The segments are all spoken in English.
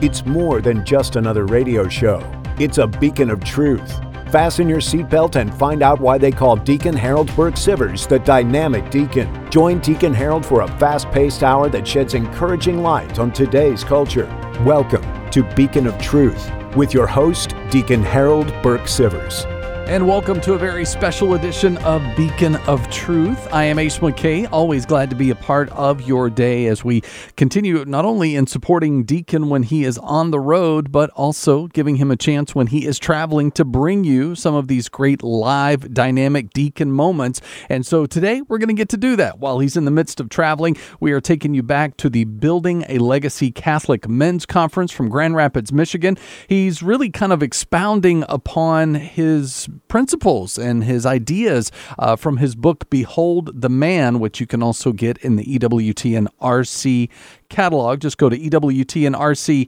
It's more than just another radio show, it's a beacon of truth. Fasten your seatbelt and find out why they call Deacon Harold Burke Sivers the dynamic deacon. Join Deacon Harold for a fast paced hour that sheds encouraging light on today's culture. Welcome to Beacon of Truth with your host, Deacon Harold Burke Sivers and welcome to a very special edition of Beacon of Truth. I am Ace McKay, always glad to be a part of your day as we continue not only in supporting Deacon when he is on the road, but also giving him a chance when he is traveling to bring you some of these great live dynamic Deacon moments. And so today we're going to get to do that while he's in the midst of traveling. We are taking you back to the Building a Legacy Catholic Men's Conference from Grand Rapids, Michigan. He's really kind of expounding upon his principles and his ideas uh, from his book, Behold the Man, which you can also get in the EWTN RC catalog. Just go to EWTNRC.com.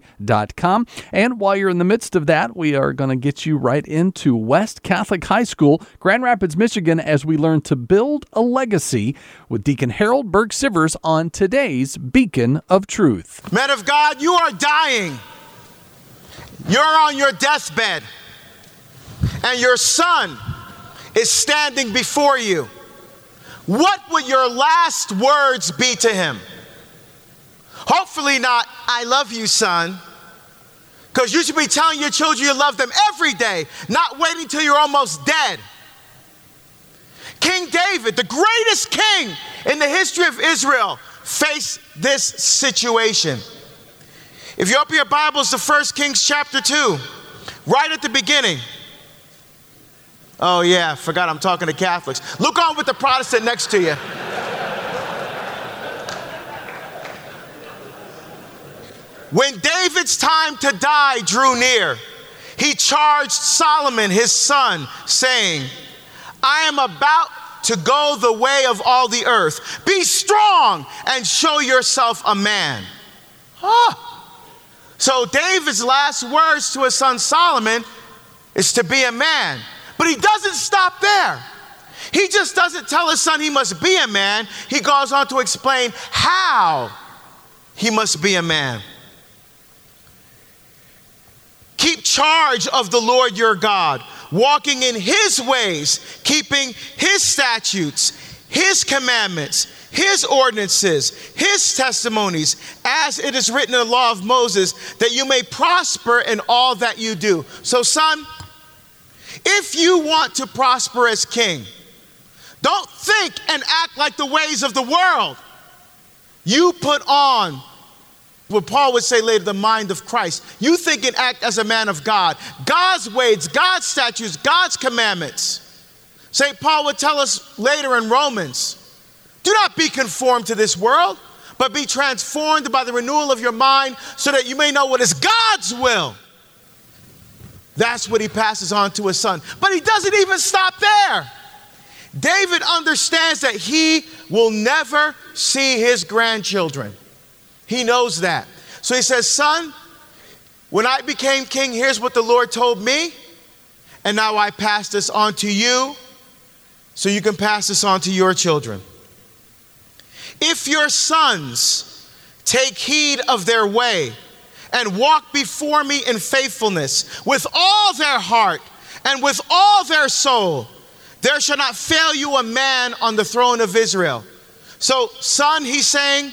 And while you're in the midst of that, we are going to get you right into West Catholic High School, Grand Rapids, Michigan, as we learn to build a legacy with Deacon Harold Burke Sivers on today's Beacon of Truth. Men of God, you are dying. You're on your deathbed and your son is standing before you, what would your last words be to him? Hopefully, not, I love you, son. Because you should be telling your children you love them every day, not waiting till you're almost dead. King David, the greatest king in the history of Israel, faced this situation. If you open your Bibles to 1 Kings chapter 2, right at the beginning, Oh, yeah, forgot I'm talking to Catholics. Look on with the Protestant next to you. when David's time to die drew near, he charged Solomon, his son, saying, I am about to go the way of all the earth. Be strong and show yourself a man. Huh. So David's last words to his son Solomon is to be a man. But he doesn't stop there. He just doesn't tell his son he must be a man. He goes on to explain how he must be a man. Keep charge of the Lord your God, walking in his ways, keeping his statutes, his commandments, his ordinances, his testimonies, as it is written in the law of Moses, that you may prosper in all that you do. So, son, if you want to prosper as king, don't think and act like the ways of the world. You put on what Paul would say later, the mind of Christ. You think and act as a man of God. God's ways, God's statutes, God's commandments. St. Paul would tell us later in Romans do not be conformed to this world, but be transformed by the renewal of your mind so that you may know what is God's will that's what he passes on to his son. But he doesn't even stop there. David understands that he will never see his grandchildren. He knows that. So he says, Son, when I became king, here's what the Lord told me. And now I pass this on to you so you can pass this on to your children. If your sons take heed of their way, and walk before me in faithfulness with all their heart and with all their soul. There shall not fail you a man on the throne of Israel. So, son, he's saying,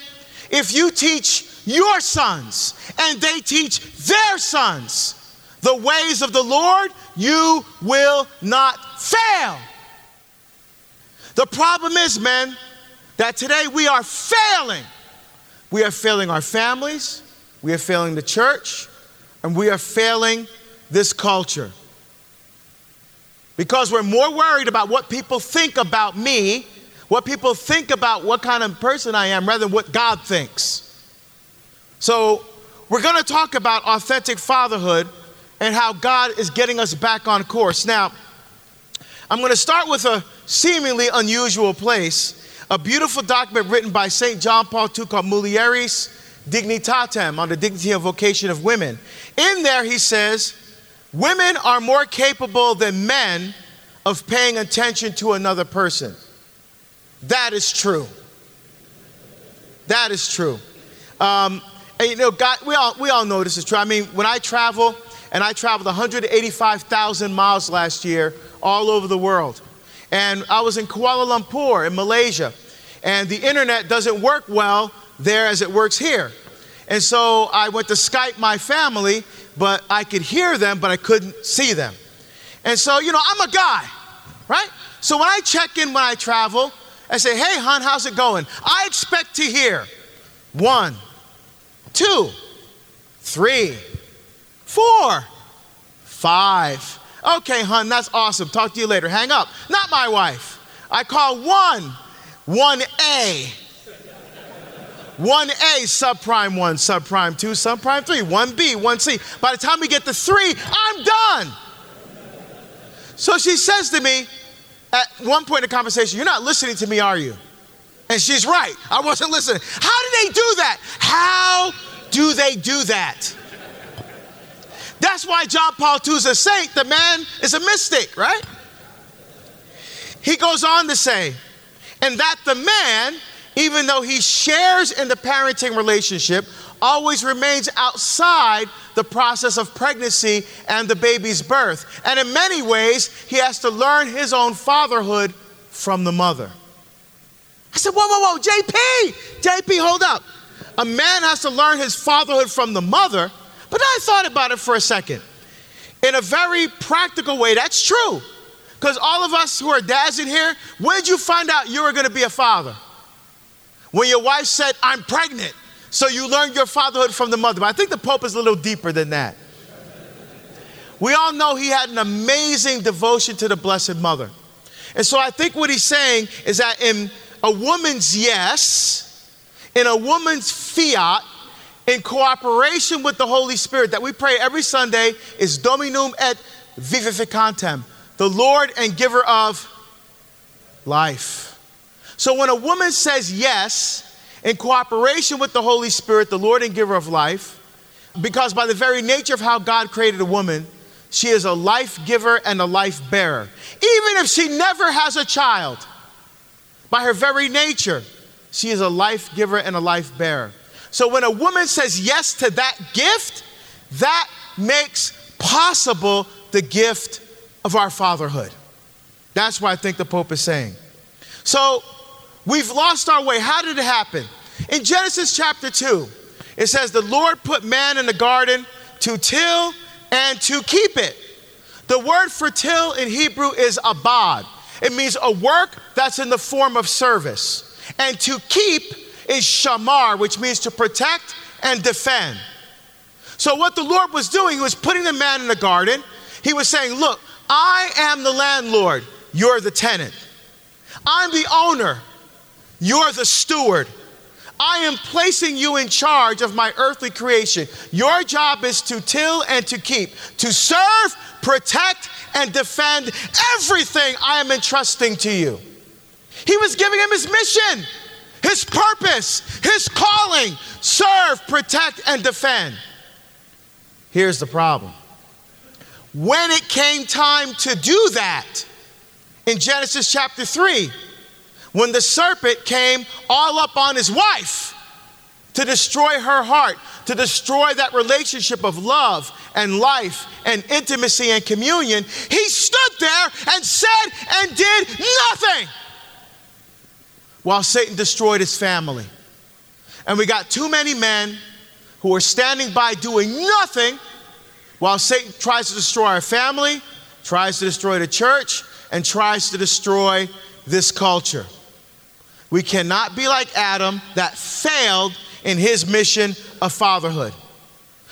if you teach your sons and they teach their sons the ways of the Lord, you will not fail. The problem is, men, that today we are failing. We are failing our families, we are failing the church, and we are failing this culture. Because we're more worried about what people think about me, what people think about what kind of person I am, rather than what God thinks. So, we're going to talk about authentic fatherhood and how God is getting us back on course. Now, I'm going to start with a seemingly unusual place, a beautiful document written by St. John Paul II called Mulieris Dignitatem, on the dignity and vocation of women. In there, he says, women are more capable than men of paying attention to another person. That is true. That is true. Um, And you know, God, we all, we all know this is true. I mean, when I travel, and I traveled 185,000 miles last year all over the world. And I was in Kuala Lumpur in Malaysia, and the internet doesn't work well there as it works here. And so I went to Skype my family, but I could hear them, but I couldn't see them. And so, you know, I'm a guy, right? So when I check in when I travel, I say, hey, hon, how's it going? I expect to hear one, two, three, four, five. Okay, hon, that's awesome. Talk to you later. Hang up. Not my wife. I call one, 1A. 1A, subprime 1, subprime 2, subprime 3, 1B, 1C. By the time we get to 3, I'm done. So she says to me at one point in the conversation, You're not listening to me, are you? And she's right. I wasn't listening. How do they do that? How do they do that? That's why John Paul II is a saint. The man is a mystic, right? He goes on to say, and that the man, even though he shares in the parenting relationship, always remains outside the process of pregnancy and the baby's birth. And in many ways, he has to learn his own fatherhood from the mother. I said, whoa, whoa, whoa, JP, JP, hold up. A man has to learn his fatherhood from the mother, but I thought about it for a second. In a very practical way, that's true. Because all of us who are dads in here, when did you find out you were going to be a father? When your wife said, I'm pregnant. So you learned your fatherhood from the mother. But I think the Pope is a little deeper than that. We all know he had an amazing devotion to the Blessed Mother. And so I think what he's saying is that in a woman's yes, in a woman's fiat, in cooperation with the Holy Spirit that we pray every Sunday is Dominum et vivificantem, the Lord and giver of life. So when a woman says yes, in cooperation with the Holy Spirit, the Lord and giver of life, because by the very nature of how God created a woman, she is a life giver and a life bearer. Even if she never has a child, by her very nature, she is a life giver and a life bearer. So when a woman says yes to that gift, that makes possible the gift of our fatherhood. That's what I think the Pope is saying. So we've lost our way. How did it happen? In Genesis chapter 2, it says, The Lord put man in the garden to till and to keep it. The word for till in Hebrew is abad. It means a work that's in the form of service. And to keep is shamar, which means to protect and defend. So, what the Lord was doing, he was putting the man in the garden. He was saying, Look, I am the landlord, you're the tenant. I'm the owner, you're the steward. I am placing you in charge of my earthly creation. Your job is to till and to keep, to serve, protect, and defend everything I am entrusting to you. He was giving him his mission, his purpose, his calling serve, protect, and defend. Here's the problem. When it came time to do that, in Genesis chapter 3, when the serpent came all up on his wife to destroy her heart, to destroy that relationship of love and life and intimacy and communion, he stood there and said and did nothing while Satan destroyed his family. And we got too many men who are standing by doing nothing while Satan tries to destroy our family, tries to destroy the church, and tries to destroy this culture. We cannot be like Adam that failed in his mission of fatherhood.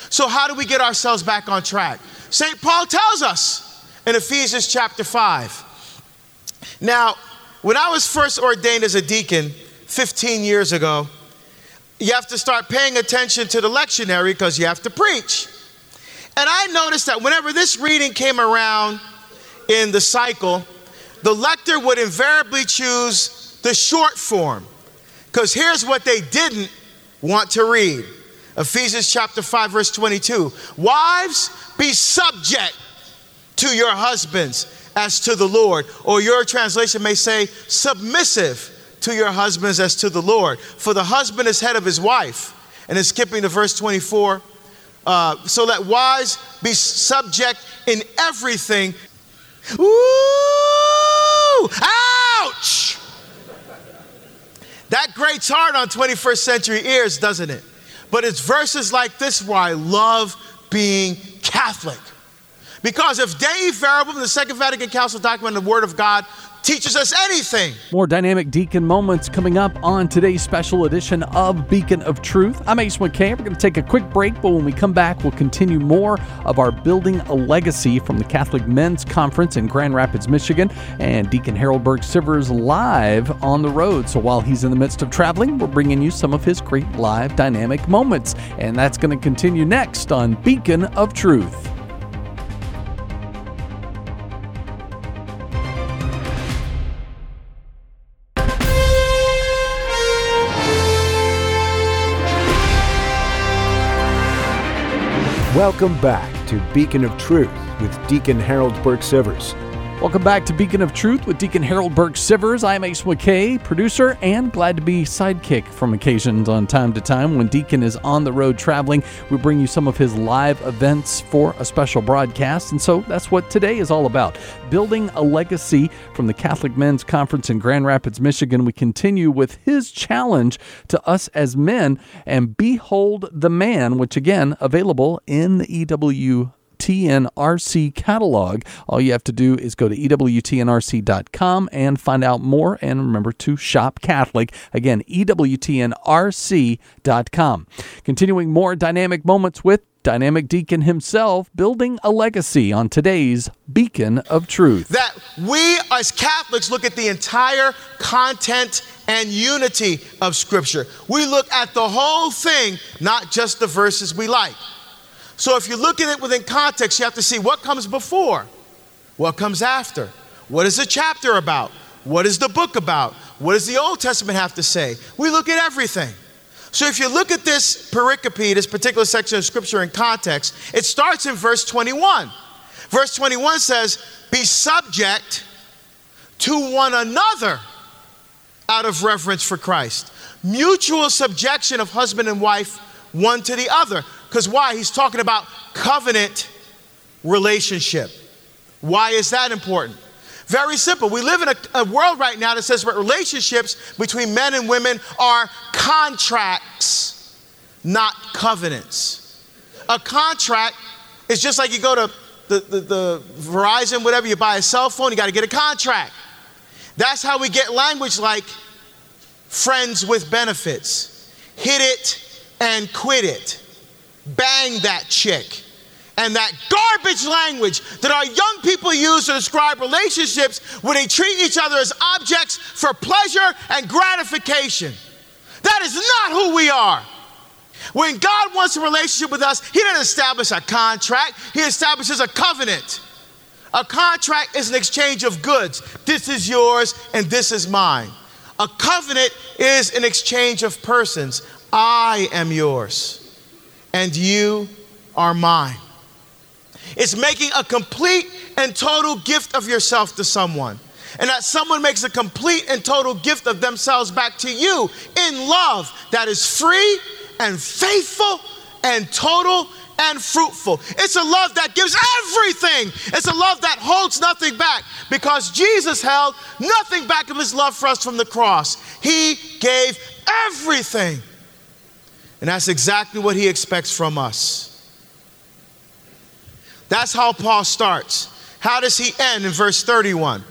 So, how do we get ourselves back on track? St. Paul tells us in Ephesians chapter 5. Now, when I was first ordained as a deacon 15 years ago, you have to start paying attention to the lectionary because you have to preach. And I noticed that whenever this reading came around in the cycle, the lector would invariably choose the short form. Because here's what they didn't want to read Ephesians chapter 5, verse 22. Wives, be subject to your husbands as to the Lord. Or your translation may say, submissive to your husbands as to the Lord. For the husband is head of his wife, And then skipping to verse 24. Uh, so let wives be subject in everything. Ooh! Ouch! That grates hard on 21st century ears, doesn't it? But it's verses like this where I love being Catholic. Because if Dei Verbum, the Second Vatican Council document, the Word of God, teaches us anything. More dynamic deacon moments coming up on today's special edition of Beacon of Truth. I'm Ace McKay. We're going to take a quick break, but when we come back, we'll continue more of our Building a Legacy from the Catholic Men's Conference in Grand Rapids, Michigan, and Deacon Harold Burke Sivers live on the road. So while he's in the midst of traveling, we're bringing you some of his great live dynamic moments. And that's going to continue next on Beacon of Truth. Welcome back to Beacon of Truth with Deacon Harold Burke Sivers. Welcome back to Beacon of Truth with Deacon Harold Burke Sivers. I'm Ace McKay, producer, and glad to be sidekick from occasions on time to time. When Deacon is on the road traveling, we bring you some of his live events for a special broadcast. And so that's what today is all about building a legacy from the Catholic Men's Conference in Grand Rapids, Michigan. We continue with his challenge to us as men and behold the man, which again, available in the EW TNRC catalog. All you have to do is go to EWTNRC.com and find out more. And remember to shop Catholic. Again, EWTNRC.com. Continuing more dynamic moments with Dynamic Deacon himself, building a legacy on today's Beacon of Truth. That we as Catholics look at the entire content and unity of Scripture. We look at the whole thing, not just the verses we like. So if you look at it within context, you have to see what comes before, what comes after. What is the chapter about? What is the book about? What does the Old Testament have to say? We look at everything. So if you look at this pericope, this particular section of scripture in context, it starts in verse 21. Verse 21 says, Be subject to one another out of reverence for Christ. Mutual subjection of husband and wife one to the other. Because why? He's talking about covenant relationship. Why is that important? Very simple. We live in a, a, world right now that says that relationships between men and women are contracts, not covenants. A contract is just like you go to the, the, the Verizon, whatever, you buy a cell phone, you got to get a contract. That's how we get language like friends with benefits. Hit it and quit it bang that chick. And that garbage language that our young people use to describe relationships where they treat each other as objects for pleasure and gratification. That is not who we are. When God wants a relationship with us, He doesn't establish a contract, He establishes a covenant. A contract is an exchange of goods. This is yours and this is mine. A covenant is an exchange of persons. I am yours and you are mine. It's making a complete and total gift of yourself to someone. And that someone makes a complete and total gift of themselves back to you in love that is free and faithful and total and fruitful. It's a love that gives everything. It's a love that holds nothing back because Jesus held nothing back of his love for us from the cross. He gave everything. And that's exactly what he expects from us. That's how Paul starts. How does he end in verse 31?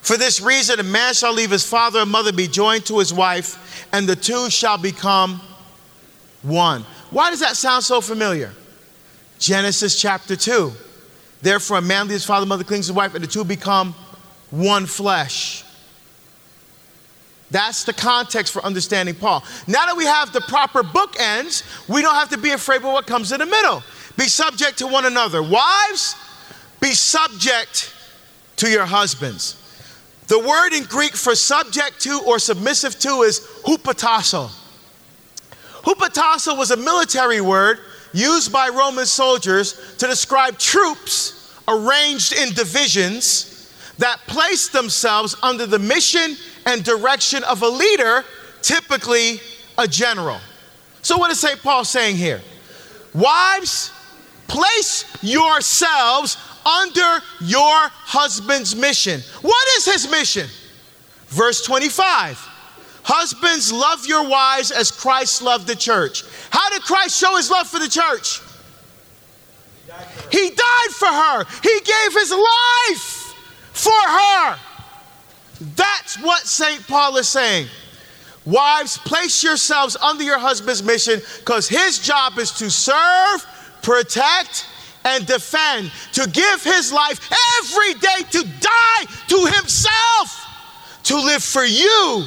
For this reason, a man shall leave his father and mother, be joined to his wife, and the two shall become one. Why does that sound so familiar? Genesis chapter 2. Therefore, a man leaves his father and mother, clings to his wife, and the two become one flesh. That's the context for understanding Paul. Now that we have the proper bookends, we don't have to be afraid of what comes in the middle. Be subject to one another. Wives, be subject to your husbands. The word in Greek for subject to or submissive to is hupotasso. Hupotasso was a military word used by Roman soldiers to describe troops arranged in divisions that place themselves under the mission and direction of a leader, typically a general. So, what is St. Paul saying here? Wives, place yourselves under your husband's mission. What is his mission? Verse 25 Husbands, love your wives as Christ loved the church. How did Christ show his love for the church? He died for her, he gave his life for her. That's what St. Paul is saying. Wives, place yourselves under your husband's mission because his job is to serve, protect, and defend, to give his life every day, to die to himself, to live for you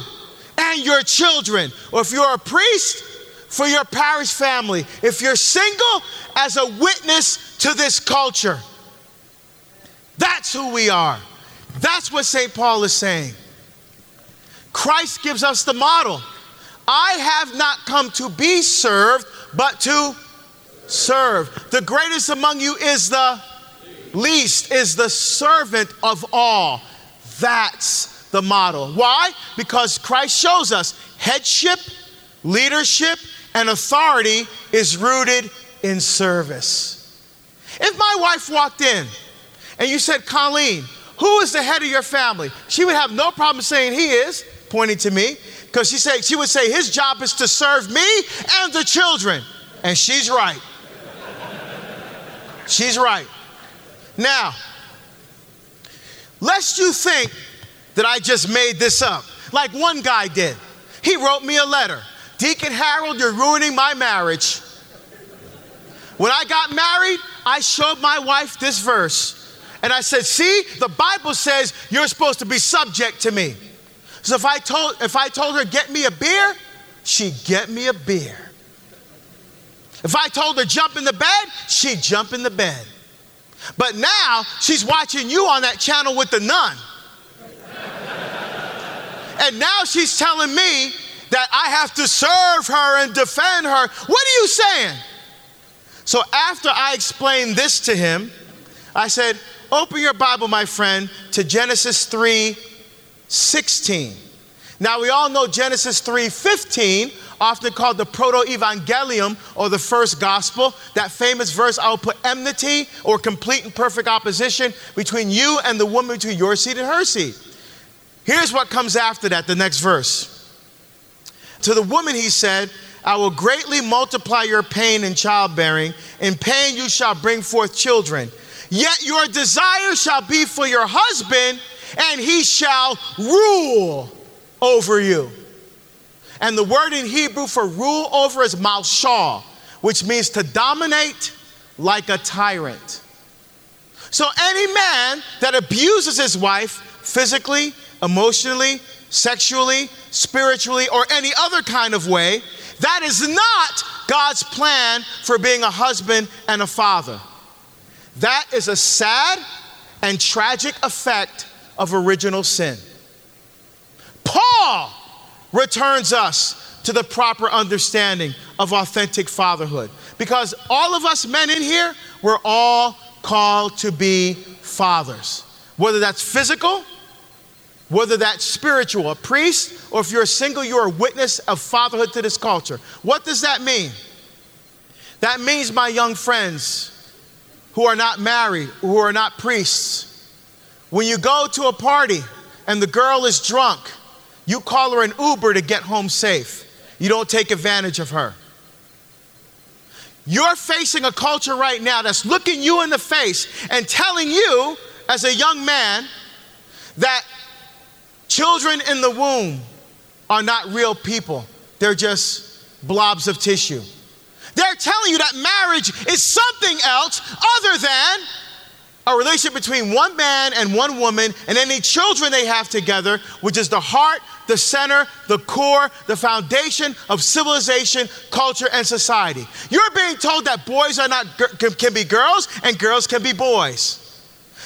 and your children. Or if you're a priest, for your parish family. If you're single, as a witness to this culture. That's who we are. That's what St. Paul is saying. Christ gives us the model. I have not come to be served, but to serve. The greatest among you is the least, is the servant of all. That's the model. Why? Because Christ shows us headship, leadership, and authority is rooted in service. If my wife walked in and you said, Colleen, who is the head of your family? She would have no problem saying he is, pointing to me, because she said she would say his job is to serve me and the children. And she's right. She's right. Now, lest you think that I just made this up, like one guy did. He wrote me a letter. Deacon Harold, you're ruining my marriage. When I got married, I showed my wife this verse. And I said, See, the Bible says you're supposed to be subject to me. So if I told, if I told her, get me a beer, she'd get me a beer. If I told her, jump in the bed, she'd jump in the bed. But now she's watching you on that channel with the nun. and now she's telling me that I have to serve her and defend her. What are you saying? So after I explained this to him, I said, Open your Bible, my friend, to Genesis 3 16. Now we all know Genesis 3 15, often called the proto evangelium or the first gospel. That famous verse, I will put enmity or complete and perfect opposition between you and the woman, between your seed and her seed. Here's what comes after that, the next verse. To the woman, he said, I will greatly multiply your pain in childbearing. In pain you shall bring forth children. Yet your desire shall be for your husband, and he shall rule over you. And the word in Hebrew for rule over is mashal, which means to dominate like a tyrant. So any man that abuses his wife physically, emotionally, sexually, spiritually, or any other kind of way that is not God's plan for being a husband and a father. That is a sad and tragic effect of original sin. Paul returns us to the proper understanding of authentic fatherhood because all of us men in here, we're all called to be fathers, whether that's physical whether that's spiritual, a priest, or if you're single, you're a witness of fatherhood to this culture. What does that mean? That means, my young friends who are not married, who are not priests, when you go to a party and the girl is drunk, you call her an Uber to get home safe. You don't take advantage of her. You're facing a culture right now that's looking you in the face and telling you, as a young man, that Children in the womb are not real people, they're just blobs of tissue. They're telling you that marriage is something else other than a relationship between one man and one woman and any children they have together, which is the heart, the center, the core, the foundation of civilization, culture, and society. You're being told that boys are not can be girls and girls can be boys.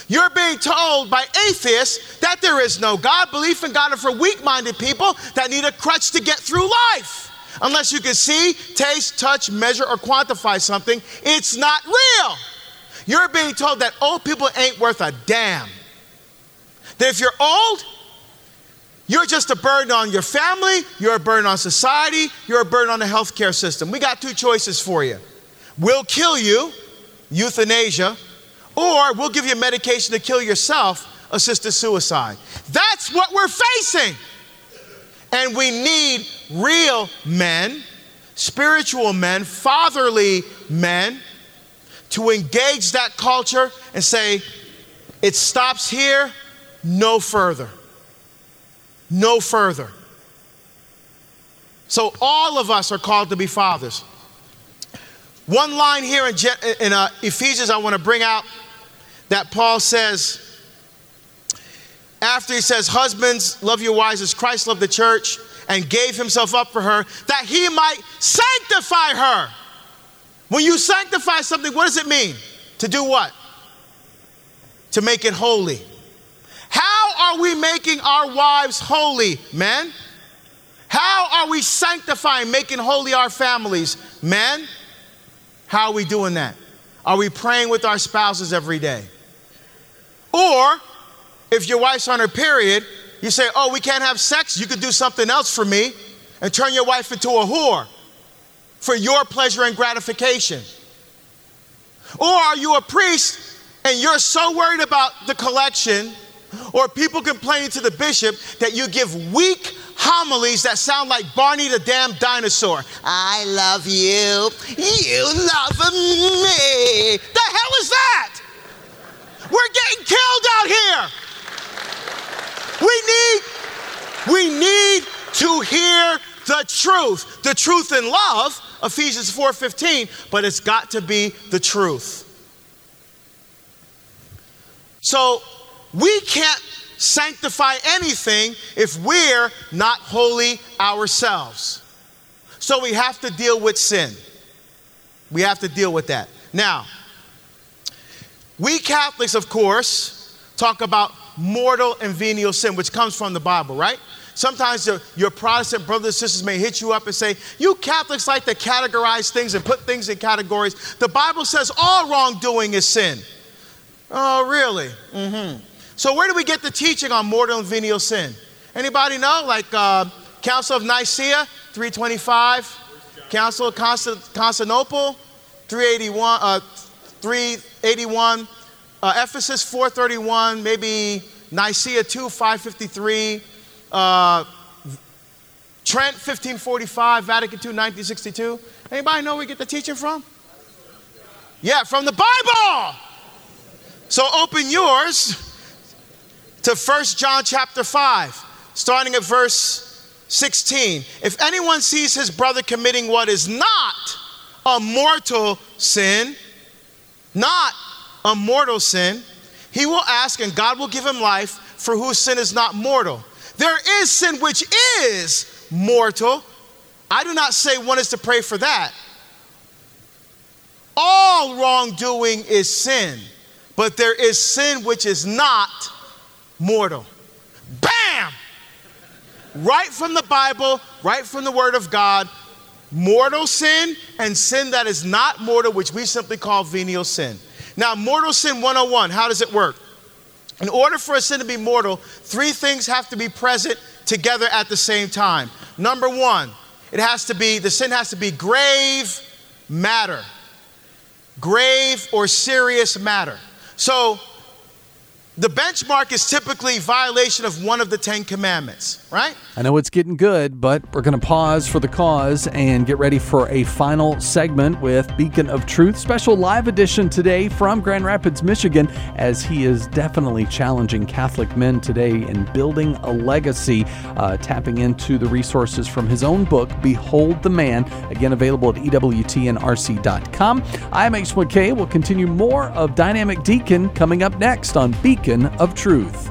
You're being told by atheists that there is no God. Belief in God are for weak minded people that need a crutch to get through life. Unless you can see, taste, touch, measure, or quantify something, it's not real. You're being told that old people ain't worth a damn. That if you're old, You're just a burden on your family, you're a burden on society, you're a burden on the healthcare system. We got two choices for you. We'll kill you, euthanasia, or we'll give you medication to kill yourself, assisted suicide. That's what we're facing. And we need real men, spiritual men, fatherly men to engage that culture and say, it stops here, no further no further. So all of us are called to be fathers. One line here in, in uh, Ephesians I want to bring out that Paul says, after he says, Husbands, love your wives as Christ loved the church and gave himself up for her, that he might sanctify her. When you sanctify something, what does it mean? To do what? To make it holy. How are we making our wives holy, men? How are we sanctifying, making holy our families, men? How are we doing that? Are we praying with our spouses every day? Or if your wife's on her period, you say, Oh, we can't have sex. You could do something else for me and turn your wife into a whore for your pleasure and gratification. Or are you a priest and you're so worried about the collection or people complaining to the bishop that you give weak homilies that sound like Barney the damn dinosaur. I love you. You love me. The hell is that? We're getting killed out here. We need we need to hear the truth. The truth in love, Ephesians 4:15, but it's got to be the truth. So we can't sanctify anything if we're not holy ourselves. So we have to deal with sin. We have to deal with that. Now, we Catholics, of course, talk about mortal and venial sin, which comes from the Bible, right? Sometimes your, your, Protestant brothers and sisters may hit you up and say, You Catholics like to categorize things and put things in categories. The Bible says all wrongdoing is sin. Oh, really? Mm hmm. So where do we get the teaching on mortal and venial sin? Anybody know? Like uh, Council of Nicaea, 325. Council of Constantinople, 381. Uh, 381. Uh, Ephesus, 431. Maybe Nicaea 2, 553. Uh, Trent, 1545. Vatican II, 1962. Anybody know where we get the teaching from? Yeah, from the Bible. So open yours to 1 John chapter 5, starting at verse 16. If anyone sees his brother committing what is not a mortal sin, not a mortal sin, he will ask and God will give him life for whose sin is not mortal. There is sin which is mortal. I do not say one is to pray for that. All wrongdoing is sin, but there is sin which is not mortal. Bam! Right from the Bible, right from the Word of God, mortal sin and sin that is not mortal, which we simply call venial sin. Now, mortal sin 101, how does it work? In order for a sin to be mortal, three things have to be present together at the same time. Number one, it has to be, the sin has to be grave matter. Grave or serious matter. So, the benchmark is typically violation of one of the Ten Commandments, right? I know it's getting good, but we're going to pause for the cause and get ready for a final segment with Beacon of Truth. Special live edition today from Grand Rapids, Michigan, as he is definitely challenging Catholic men today in building a legacy, uh, tapping into the resources from his own book, Behold the Man, again available at EWTNRC.com. I'm Ace McKay. We'll continue more of Dynamic Deacon coming up next on Beacon beacon of truth.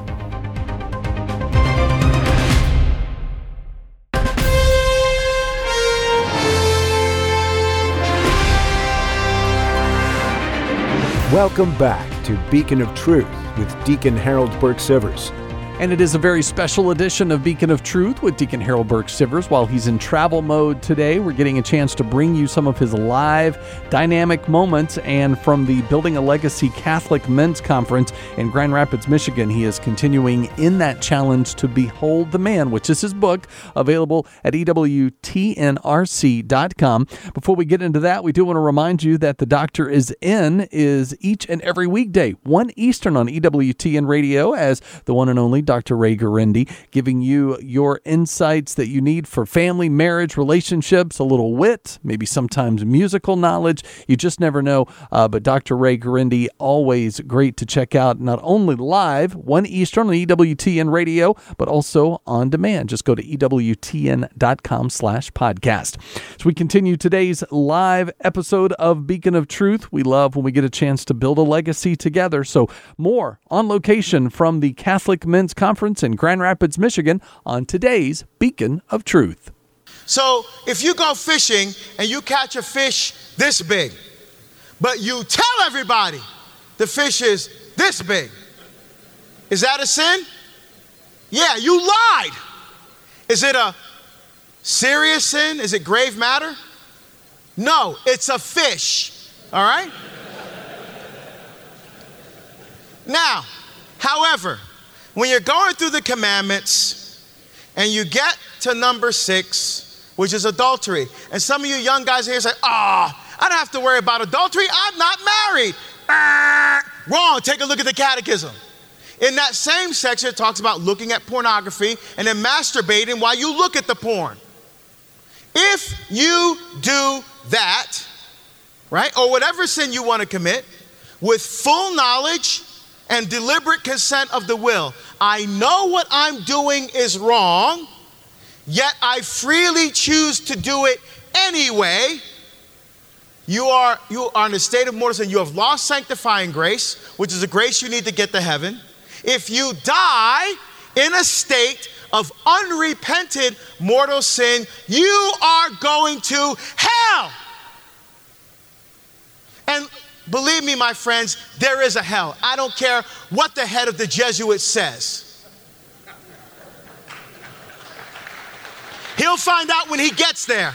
Welcome back to Beacon of Truth with Deacon Harold Burke Sivers. And it is a very special edition of Beacon of Truth with Deacon Harold Burke Sivers. While he's in travel mode today, we're getting a chance to bring you some of his live dynamic moments. And from the Building a Legacy Catholic Men's Conference in Grand Rapids, Michigan, he is continuing in that challenge to behold the man, which is his book, available at EWTNRC.com. Before we get into that, we do want to remind you that The Doctor is In is each and every weekday, 1 Eastern on EWTN Radio, as the one and only Dr. Ray Guarendi, giving you your insights that you need for family, marriage, relationships, a little wit, maybe sometimes musical knowledge. You just never know. Uh, but Dr. Ray Guarendi, always great to check out, not only live, 1 Eastern on EWTN Radio, but also on demand. Just go to EWTN.com slash podcast. So we continue today's live episode of Beacon of Truth. We love when we get a chance to build a legacy together. So more on location from the Catholic Men's Conference in Grand Rapids, Michigan on today's Beacon of Truth. So if you go fishing and you catch a fish this big, but you tell everybody the fish is this big, is that a sin? Yeah, you lied. Is it a serious sin? Is it grave matter? No, it's a fish. All right? Now, however, when you're going through the commandments and you get to number six, which is adultery, and some of you young guys here say, ah, oh, I don't have to worry about adultery. I'm not married. Ah, wrong. Take a look at the catechism. In that same section, it talks about looking at pornography and then masturbating while you look at the porn. If you do that, right, or whatever sin you want to commit, with full knowledge and deliberate consent of the will. I know what I'm doing is wrong, yet I freely choose to do it anyway. You are, you are in a state of mortal sin. You have lost sanctifying grace, which is a grace you need to get to heaven. If you die in a state of unrepented mortal sin, you are going to hell. And Believe me, my friends, there is a hell. I don't care what the head of the Jesuits says. He'll find out when he gets there.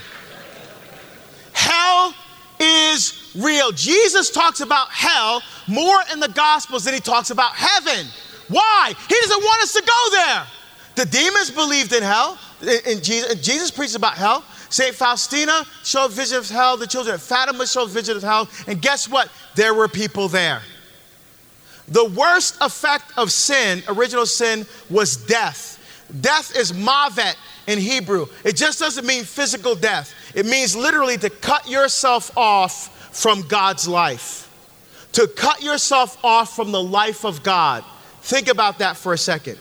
Hell is real. Jesus talks about hell more in the Gospels than he talks about heaven. Why? He doesn't want us to go there. The demons believed in hell. In Jesus, Jesus preached about hell. St. Faustina showed vision of hell. The children of Fatima showed vision of hell. And guess what? There were people there. The worst effect of sin, original sin, was death. Death is mavet in Hebrew. It just doesn't mean physical death, it means literally to cut yourself off from God's life, to cut yourself off from the life of God. Think about that for a second.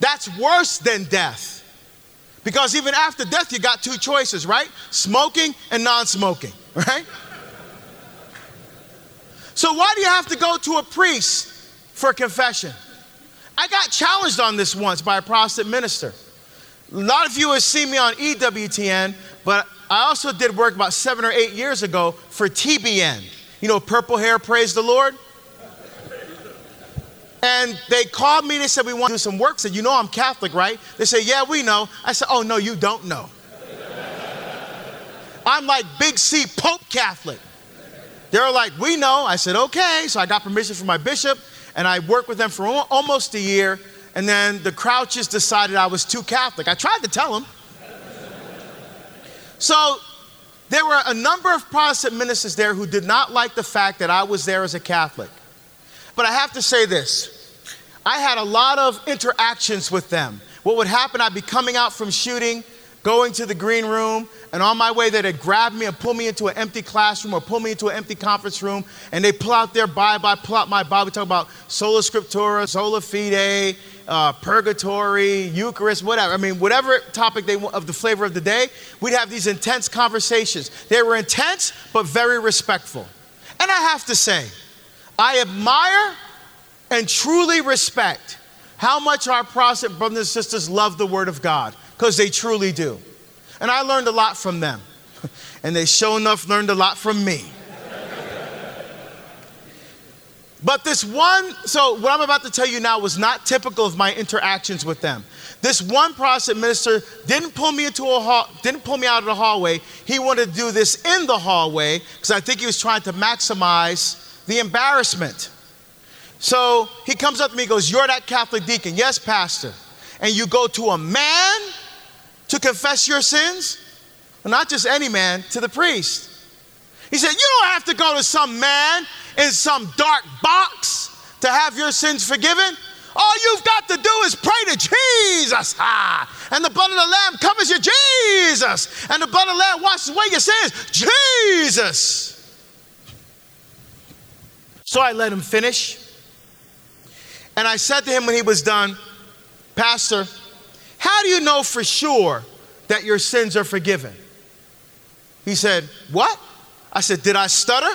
That's worse than death. Because even after death, you got two choices, right? Smoking and non smoking, right? So, why do you have to go to a priest for confession? I got challenged on this once by a Protestant minister. A lot of you have seen me on EWTN, but I also did work about seven or eight years ago for TBN. You know, purple hair, praise the Lord. And they called me, they said, We want to do some work. I said, You know I'm Catholic, right? They said, Yeah, we know. I said, Oh, no, you don't know. I'm like Big C Pope Catholic. They were like, We know. I said, Okay. So I got permission from my bishop, and I worked with them for almost a year. And then the Crouches decided I was too Catholic. I tried to tell them. So there were a number of Protestant ministers there who did not like the fact that I was there as a Catholic. But I have to say this I had a lot of interactions with them. What would happen, I'd be coming out from shooting, going to the green room, and on my way, they'd grab me and pull me into an empty classroom or pull me into an empty conference room, and they pull out their Bible. I pull out my Bible. Talk about sola scriptura, sola fide, uh, purgatory, Eucharist, whatever. I mean, whatever topic they want of the flavor of the day, we'd have these intense conversations. They were intense, but very respectful. And I have to say, I admire and truly respect how much our Protestant brothers and sisters love the Word of God, because they truly do. And I learned a lot from them. And they sure enough learned a lot from me. But this one, so what I'm about to tell you now was not typical of my interactions with them. This one Protestant minister didn't pull me into a hall, didn't pull me out of the hallway. He wanted to do this in the hallway because I think he was trying to maximize the embarrassment. So he comes up to me and goes, You're that Catholic deacon. Yes, Pastor. And you go to a man to confess your sins? Well, not just any man, to the priest. He said, You don't have to go to some man in some dark box to have your sins forgiven. All you've got to do is pray to Jesus. Ah, and the blood of the Lamb covers you, Jesus. And the blood of the Lamb washes away your sins, Jesus. So I let him finish. And I said to him when he was done, Pastor, how do you know for sure that your sins are forgiven? He said, What? I said, Did I stutter?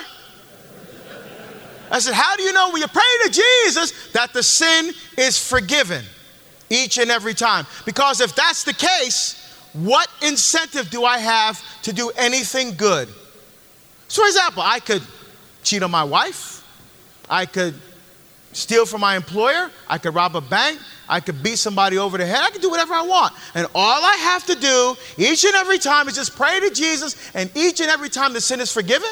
I said, How do you know when you pray to Jesus that the sin is forgiven each and every time? Because if that's the case, what incentive do I have to do anything good? So, for example, I could cheat on my wife, I could steal from my employer, I could rob a bank, I could beat somebody over the head, I could do whatever I want. And all I have to do each and every time is just pray to Jesus, and each and every time the sin is forgiven.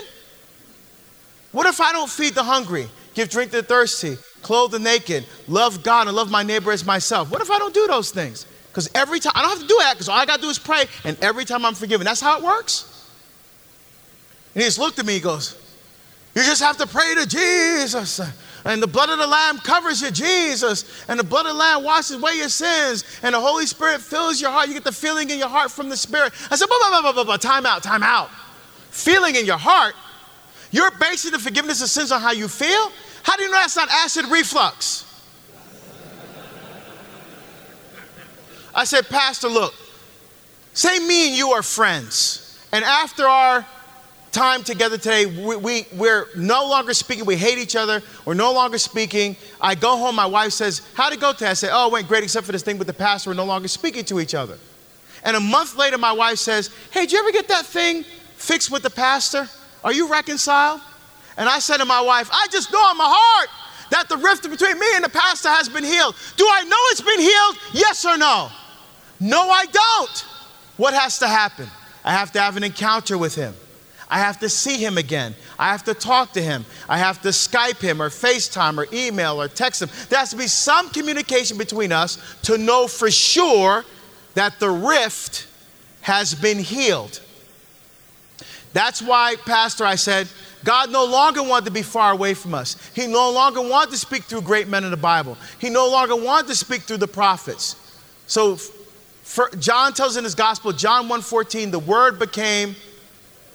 What if I don't feed the hungry, give drink to the thirsty, clothe the naked, love God, and love my neighbor as myself? What if I don't do those things? Because every time, I don't have to do that because all I got to do is pray, and every time I'm forgiven. That's how it works. And he just looked at me, he goes, You just have to pray to Jesus. And the blood of the Lamb covers you, Jesus. And the blood of the Lamb washes away your sins. And the Holy Spirit fills your heart. You get the feeling in your heart from the Spirit. I said, blah, blah, blah, blah, time out, time out. Feeling in your heart. You're basing the forgiveness of sins on how you feel? How do you know that's not acid reflux? I said, Pastor, look, say me and you are friends. And after our time together today. We, we, we're no longer speaking. We hate each other. We're no longer speaking. I go home. My wife says, How'd it go today? I say, Oh, it went great, except for this thing with the pastor. We're no longer speaking to each other. And a month later, my wife says, Hey, did you ever get that thing fixed with the pastor? Are you reconciled? And I said to my wife, I just know in my heart that the rift between me and the pastor has been healed. Do I know it's been healed? Yes or no? No, I don't. What has to happen? I have to have an encounter with him. I have to see him again. I have to talk to him. I have to Skype him or FaceTime or email or text him. There has to be some communication between us to know for sure that the rift has been healed. That's why, Pastor, I said, God no longer wanted to be far away from us. He no longer wanted to speak through great men in the Bible. He no longer wanted to speak through the prophets. So John tells in his gospel, John 1:14, the word became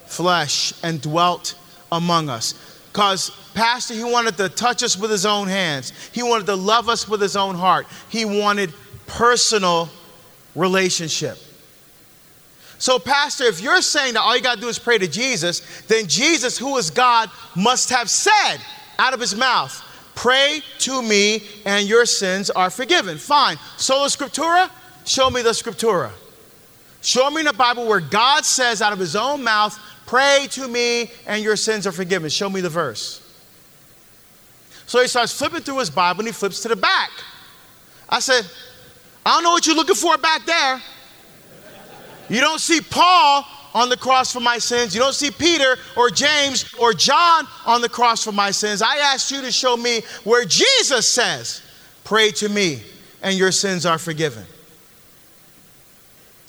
flesh and dwelt among us. Because, Pastor, he wanted to touch us with his own hands, he wanted to love us with his own heart, he wanted personal relationship. So, Pastor, if you're saying that all you got to do is pray to Jesus, then Jesus, who is God, must have said out of his mouth, Pray to me and your sins are forgiven. Fine. Sola Scriptura, show me the Scriptura. Show me in the Bible where God says out of his own mouth, Pray to me and your sins are forgiven. Show me the verse. So he starts flipping through his Bible and he flips to the back. I said, I don't know what you're looking for back there. You don't see Paul on the cross for my sins. You don't see Peter or James or John on the cross for my sins. I asked you to show me where Jesus says, Pray to me and your sins are forgiven.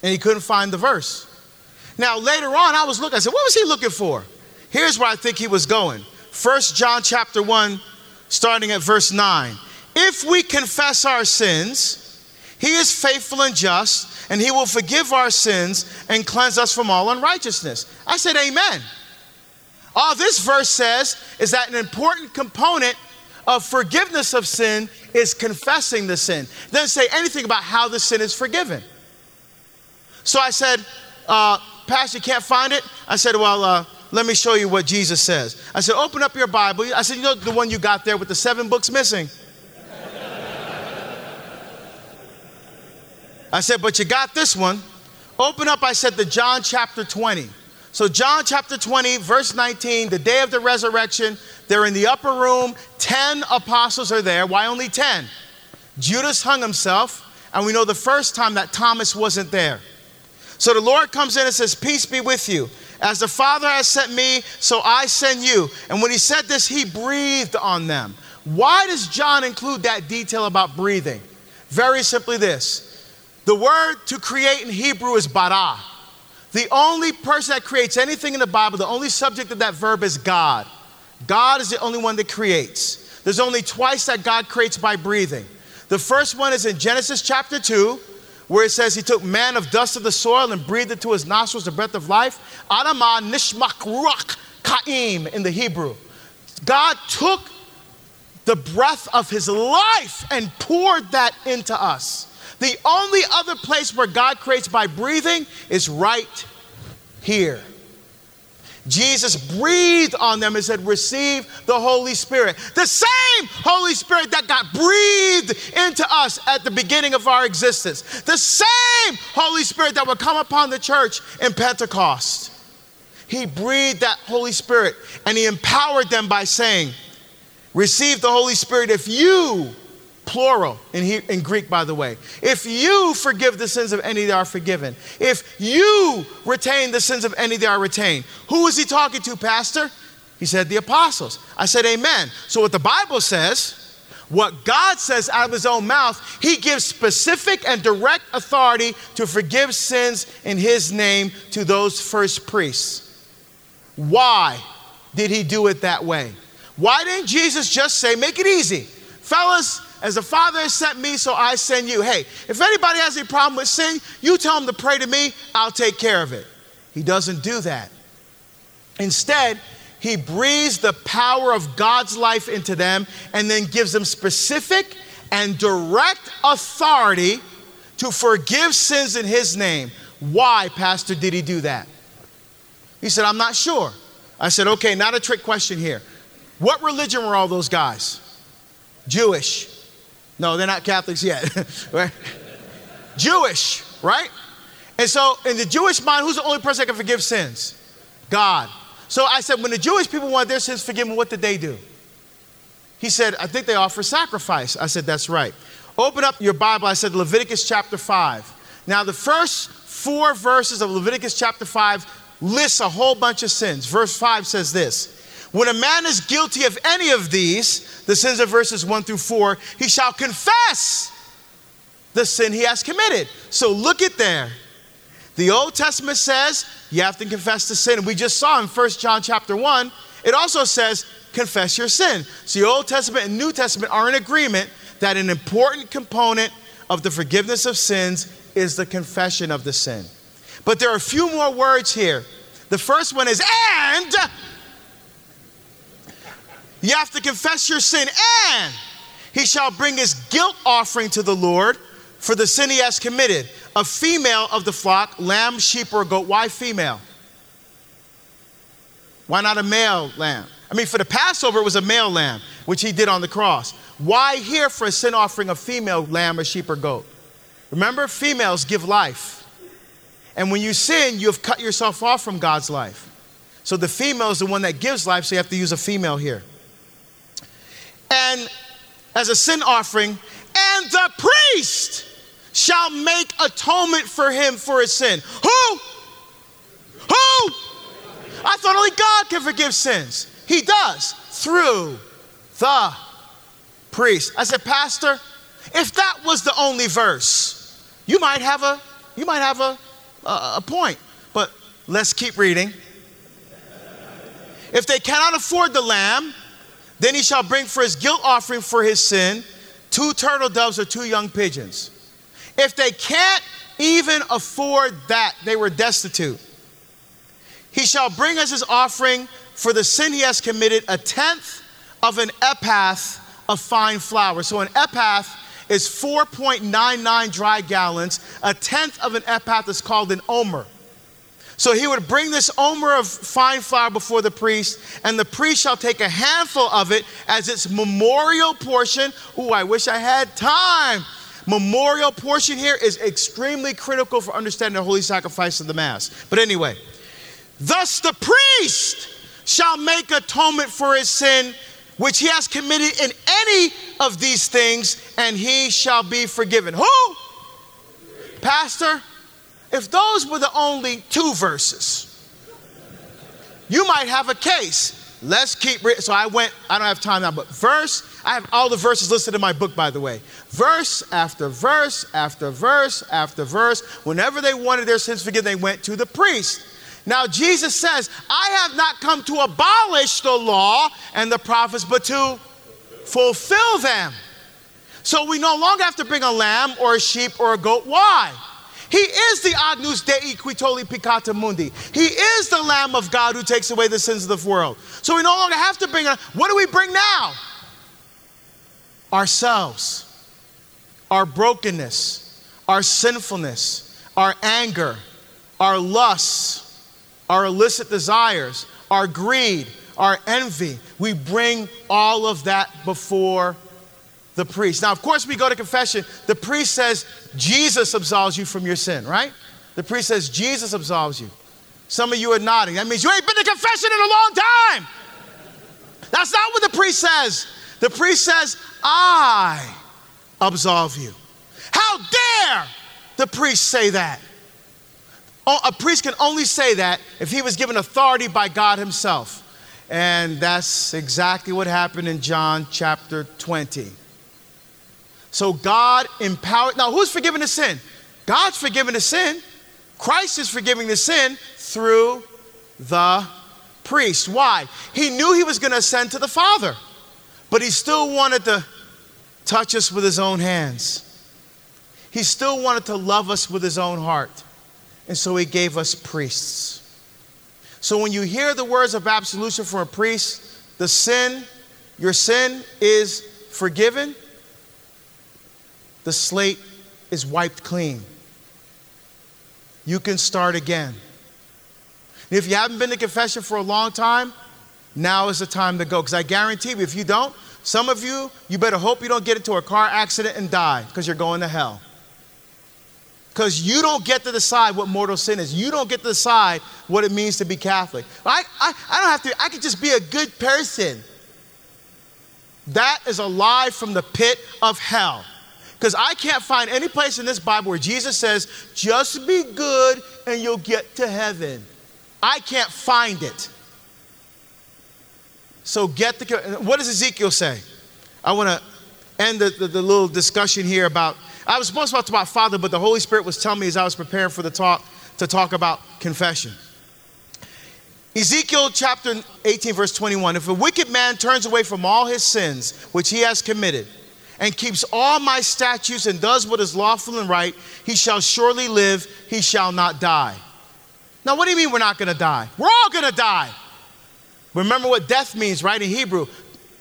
And he couldn't find the verse. Now, later on, I was looking, I said, what was he looking for? Here's where I think he was going. First John chapter 1, starting at verse 9. If we confess our sins, he is faithful and just, and he will forgive our sins and cleanse us from all unrighteousness. I said, Amen. All this verse says is that an important component of forgiveness of sin is confessing the sin. Doesn't say anything about how the sin is forgiven. So I said, uh, Pastor, you can't find it? I said, Well, uh, let me show you what Jesus says. I said, Open up your Bible. I said, You know the one you got there with the seven books missing? I said, But you got this one. Open up, I said, the John chapter 20. So, John chapter 20, verse 19, the day of the resurrection, they're in the upper room. 10 apostles are there. Why only 10? Judas hung himself, and we know the first time that Thomas wasn't there. So the Lord comes in and says, Peace be with you. As the Father has sent me, so I send you. And when he said this, he breathed on them. Why does John include that detail about breathing? Very simply this the word to create in Hebrew is bara. The only person that creates anything in the Bible, the only subject of that verb is God. God is the only one that creates. There's only twice that God creates by breathing. The first one is in Genesis chapter 2, where it says he took man of dust of the soil and breathed into his nostrils the breath of life. Adamah nishmak ruach kaim in the Hebrew. God took the breath of his life and poured that into us. The only other place where God creates by breathing is right here. Jesus breathed on them and said, Receive the Holy Spirit. The same Holy Spirit that got breathed into us at the beginning of our existence. The same Holy Spirit that would come upon the church in Pentecost. He breathed that Holy Spirit and he empowered them by saying, Receive the Holy Spirit if you plural in, he, in Greek, by the way. If you forgive the sins of any, they are forgiven. If you retain the sins of any, they are retained. Who is he talking to, Pastor? He said, the apostles. I said, Amen. So, what the Bible says, what God says out of his own mouth, he gives specific and direct authority to forgive sins in his name to those first priests. Why did he do it that way? Why didn't Jesus just say, make it easy? Fellas, as the Father has sent me, so I send you. Hey, if anybody has a problem with sin, you tell them to pray to me, I'll take care of it. He doesn't do that. Instead, he breathes the power of God's life into them and then gives them specific and direct authority to forgive sins in his name. Why, Pastor, did he do that? He said, I'm not sure. I said, okay, not a trick question here. What religion were all those guys? Jewish. No, they're not Catholics yet. right? Jewish, right? And so, in the Jewish mind, who's the only person that can forgive sins? God. So I said, when the Jewish people wanted their sins forgiven, what did they do? He said, I think they offer sacrifice. I said, that's right. Open up your Bible. I said, Leviticus chapter 5. Now, the first four verses of Leviticus chapter 5 lists a whole bunch of sins. Verse 5 says this when a man is guilty of any of these, the sins of verses 1 through 4, he shall confess the sin he has committed. So look at there. The Old Testament says you have to confess the sin. We just saw in 1 John chapter 1, it also says confess your sin. So the Old Testament and New Testament are in agreement that an important component of the forgiveness of sins is the confession of the sin. But there are a few more words here. The first one is and you have to confess your sin, and he shall bring his guilt offering to the Lord for the sin he has committed. A female of the flock, lamb, sheep, or goat. Why female? Why not a male lamb? I mean, for the Passover, it was a male lamb, which he did on the cross. Why here for a sin offering a female lamb or sheep or goat? Remember, females give life. And when you sin, you have cut yourself off from God's life. So the female is the one that gives life, so you have to use a female here and as a sin offering, and the priest shall make atonement for him for his sin. Who? Who? I thought only God can forgive sins. He does through the priest. I said, Pastor, if that was the only verse, you might have a you might have a, a, a point. But let's keep reading. If they cannot afford the lamb, then he shall bring for his guilt offering for his sin two turtle doves or two young pigeons. If they can't even afford that, they were destitute. He shall bring as his offering for the sin he has committed a tenth of an ephah of fine flour. So an ephah is 4.99 dry gallons. A tenth of an ephah is called an omer. So he would bring this omer of fine flour before the priest, and the priest shall take a handful of it as its memorial portion. Ooh, I wish I had time. Memorial portion here is extremely critical for understanding the holy sacrifice of the Mass. But anyway, Thus the priest shall make atonement for his sin which he has committed in any of these things, and he shall be forgiven. Who? Pastor, if those were the only two verses, you might have a case. Let's keep re- so I went, I don't have time now, but verse, I have all the verses listed in my book, by the way. Verse after verse after verse after verse. Whenever they wanted their sins forgiven, they went to the priest. Now, Jesus says, I have not come to abolish the law and the prophets, but to fulfill them. So we no longer have to bring a lamb or a sheep or a goat. Why? He is the Agnus Dei qui tollit peccata mundi. He is the Lamb of God who takes away the sins of the world. So we no longer have to bring what do we bring now? Ourselves, our brokenness, our sinfulness, our anger, our lusts our illicit desires, our greed, our envy. We bring all of that before the priest. Now, of course, we go to confession. The priest says, Jesus absolves you from your sin, right? The priest says, Jesus absolves you. Some of you are nodding. That means you ain't been to confession in a long time. That's not what the priest says. The priest says, I absolve you. How dare the priest say that? Oh, a priest can only say that if he was given authority by God himself. And that's exactly what happened in John chapter 20. So God empowered. Now, who's forgiving the sin? God's forgiving the sin. Christ is forgiving the sin through the priest. Why? He knew he was going to ascend to the Father, but he still wanted to touch us with his own hands. He still wanted to love us with his own heart. And so he gave us priests. So when you hear the words of absolution from a priest, the sin, your sin is forgiven, the slate is wiped clean. You can start again. And if you haven't been to confession for a long time, now is the time to go. Because I guarantee you, if you don't, some of you, you better hope you don't get into a car accident and die because you're going to hell because you don't get to decide what mortal sin is. You don't get to decide what it means to be Catholic. I, I, I don't have to, I could just be a good person. That is a lie from the pit of hell. Because I can't find any place in this Bible where Jesus says, just be good and you'll get to heaven. I can't find it. So get the, what does Ezekiel say? I want to end the, the, the little discussion here about I was supposed to talk about Father, but the Holy Spirit was telling me as I was preparing for the talk to talk about confession. Ezekiel chapter 18, verse 21 If a wicked man turns away from all his sins which he has committed, and keeps all my statutes and does what is lawful and right, he shall surely live, he shall not die. Now, what do you mean we're not gonna die? We're all gonna die. Remember what death means, right? In Hebrew,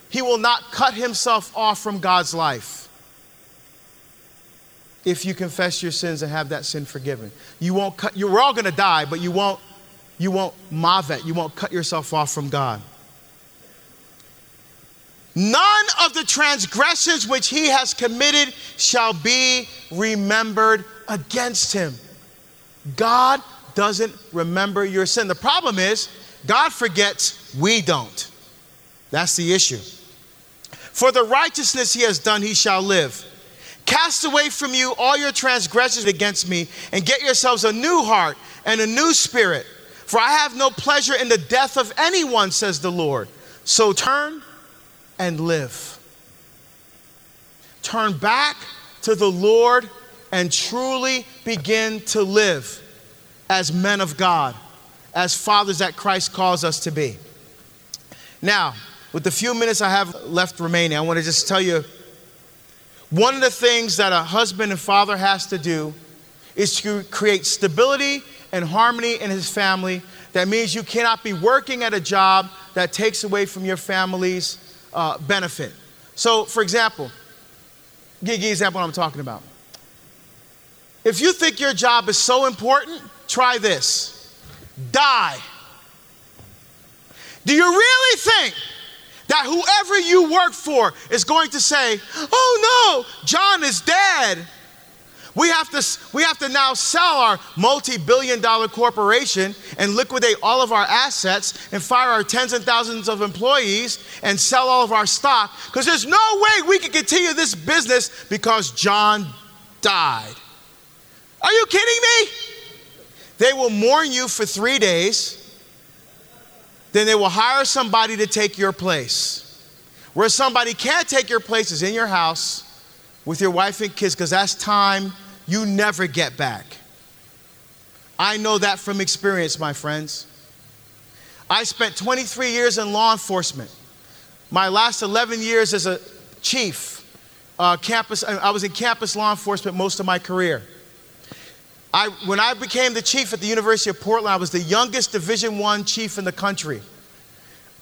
he will not cut himself off from God's life if you confess your sins and have that sin forgiven. You won't cut, you, we're all gonna die, but you won't, you won't mavet, you won't cut yourself off from God. None of the transgressions which he has committed shall be remembered against him. God doesn't remember your sin. The problem is, God forgets, we don't. That's the issue. For the righteousness he has done, he shall live. Cast away from you all your transgressions against me, and get yourselves a new heart and a new spirit. For I have no pleasure in the death of anyone, says the Lord. So turn and live. Turn back to the Lord and truly begin to live as men of God, as fathers that Christ calls us to be. Now, with the few minutes I have left remaining, I want to just tell you one of the things that a husband and father has to do is to create stability and harmony in his family. That means you cannot be working at a job that takes away from your family's uh, benefit. So, for example, give you an example I'm talking about. If you think your job is so important, try this die. Do you really think that whoever you work for is going to say, Oh no, John is dead. We have to, we have to now sell our multi billion dollar corporation and liquidate all of our assets and fire our tens and thousands of employees and sell all of our stock because there's no way we can continue this business because John died. Are you kidding me? They will mourn you for three days, then they will hire somebody to take your place. Where somebody can't take your place is in your house with your wife and kids because that's time you never get back. I know that from experience, my friends. I spent 23 years in law enforcement. My last 11 years as a chief, uh, campus, I was in campus law enforcement most of my career. I, when I became the chief at the University of Portland, I was the youngest Division One chief in the country.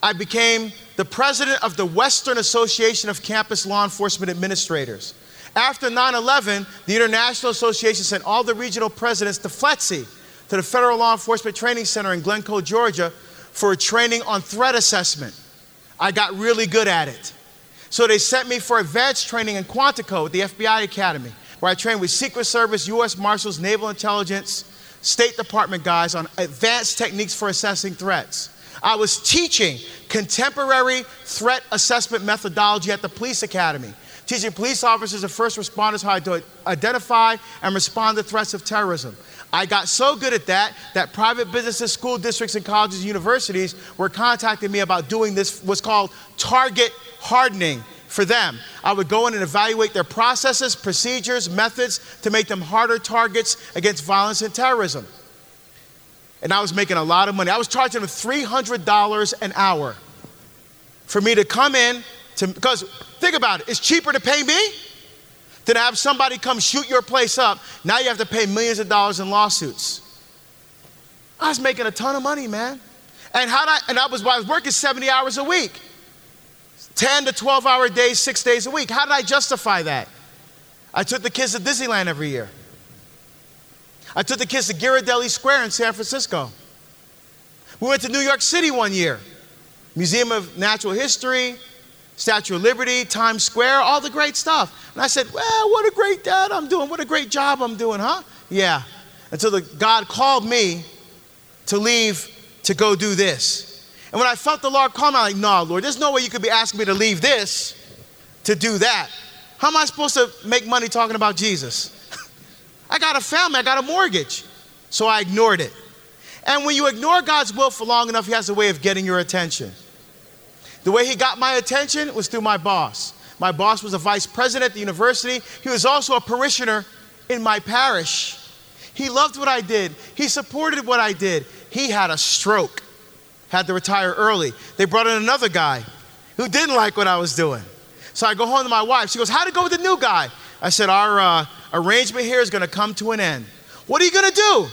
I became the president of the Western Association of Campus Law Enforcement Administrators. After 9 11, the International Association sent all the regional presidents to FLETC, to the Federal Law Enforcement Training Center in Glynco, Georgia, for a training on threat assessment. I got really good at it. So they sent me for advanced training in Quantico at the FBI Academy, where I trained with Secret Service, U.S. Marshals, Naval Intelligence, State Department guys on advanced techniques for assessing threats. I was teaching contemporary threat assessment methodology at the Police Academy teaching police officers and first responders how to identify and respond to threats of terrorism. I got so good at that that private businesses, school districts, and colleges and universities were contacting me about doing this, what's called target hardening for them. I would go in and evaluate their processes, procedures, methods to make them harder targets against violence and terrorism. And I was making a lot of money. I was charging them $300 an hour for me to come in to, because think about it, it's cheaper to pay me than to have somebody come shoot your place up. Now you have to pay millions of dollars in lawsuits. I was making a ton of money, man. And how I, and I was, I was working 70 hours a week, 10 to 12 hour days, six days a week. How did I justify that? I took the kids to Disneyland every year. I took the kids to Ghirardelli Square in San Francisco. We went to New York City one year, Museum of Natural History, Statue of Liberty, Times Square, all the great stuff. And I said, Well, what a great dad I'm doing. What a great job I'm doing, huh? Yeah. Until the, God called me to leave to go do this. And when I felt the Lord call me, I'm like, No, Lord, there's no way you could be asking me to leave this to do that. How am I supposed to make money talking about Jesus? I got a family, I got a mortgage. So I ignored it. And when you ignore God's will for long enough, He has a way of getting your attention. The way he got my attention was through my boss. My boss was a vice president at the university. He was also a parishioner in my parish. He loved what I did, he supported what I did. He had a stroke, had to retire early. They brought in another guy who didn't like what I was doing. So I go home to my wife. She goes, How'd it go with the new guy? I said, Our uh, arrangement here is going to come to an end. What are you going to do?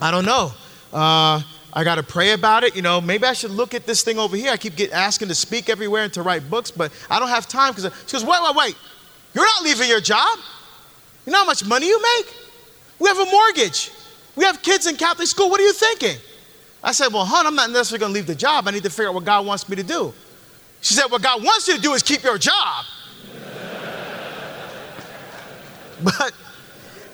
I don't know. Uh, I got to pray about it. You know, maybe I should look at this thing over here. I keep getting asking to speak everywhere and to write books, but I don't have time because she goes, wait, wait, wait. You're not leaving your job. You know how much money you make? We have a mortgage. We have kids in Catholic school. What are you thinking? I said, well, hon, I'm not necessarily going to leave the job. I need to figure out what God wants me to do. She said, what God wants you to do is keep your job. but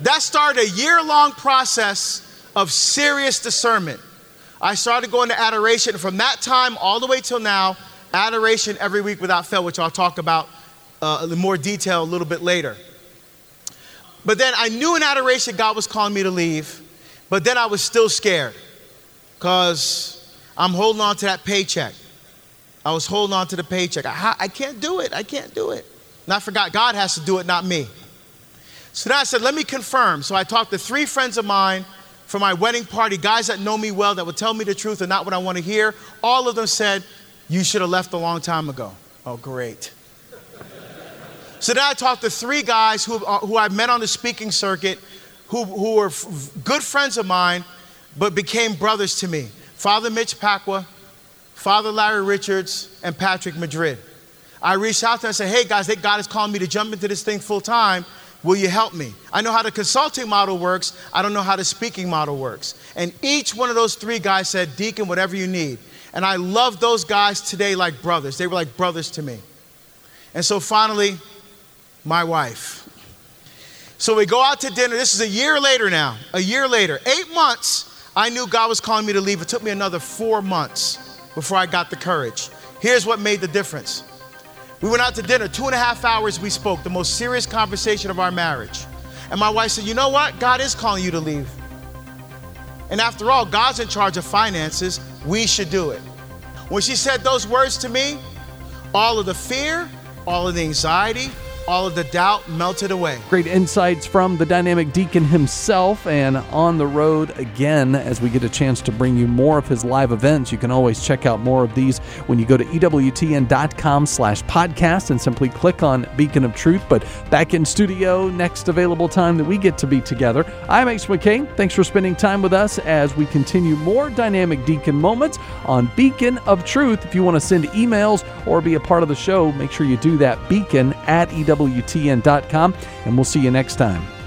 that started a year long process of serious discernment. I started going to adoration. From that time all the way till now, adoration every week without fail, which I'll talk about uh, in more detail a little bit later. But then I knew in adoration God was calling me to leave, but then I was still scared because I'm holding on to that paycheck. I was holding on to the paycheck. I, I can't do it. I can't do it. And I forgot God has to do it, not me. So then I said, let me confirm. So I talked to three friends of mine for my wedding party, guys that know me well, that would tell me the truth and not what I want to hear, all of them said, You should have left a long time ago. Oh, great. so then I talked to three guys who, uh, who I met on the speaking circuit who, who were f- good friends of mine, but became brothers to me Father Mitch Pacwa, Father Larry Richards, and Patrick Madrid. I reached out to them and said, Hey guys, God is calling me to jump into this thing full time. Will you help me? I know how the consulting model works. I don't know how the speaking model works. And each one of those three guys said, Deacon, whatever you need. And I love those guys today like brothers. They were like brothers to me. And so finally, my wife. So we go out to dinner. This is a year later now. A year later. Eight months, I knew God was calling me to leave. It took me another four months before I got the courage. Here's what made the difference. We went out to dinner. Two and a half hours we spoke, the most serious conversation of our marriage. And my wife said, You know what? God is calling you to leave. And after all, God's in charge of finances. We should do it. When she said those words to me, all of the fear, all of the anxiety, all of the doubt melted away. Great insights from the dynamic deacon himself and on the road again as we get a chance to bring you more of his live events. You can always check out more of these when you go to EWTN.com slash podcast and simply click on Beacon of Truth. But back in studio, next available time that we get to be together. I'm Ace McKay. Thanks for spending time with us as we continue more dynamic deacon moments on Beacon of Truth. If you want to send emails or be a part of the show, make sure you do that. Beacon at EWTN WTN.com, and we'll see you next time.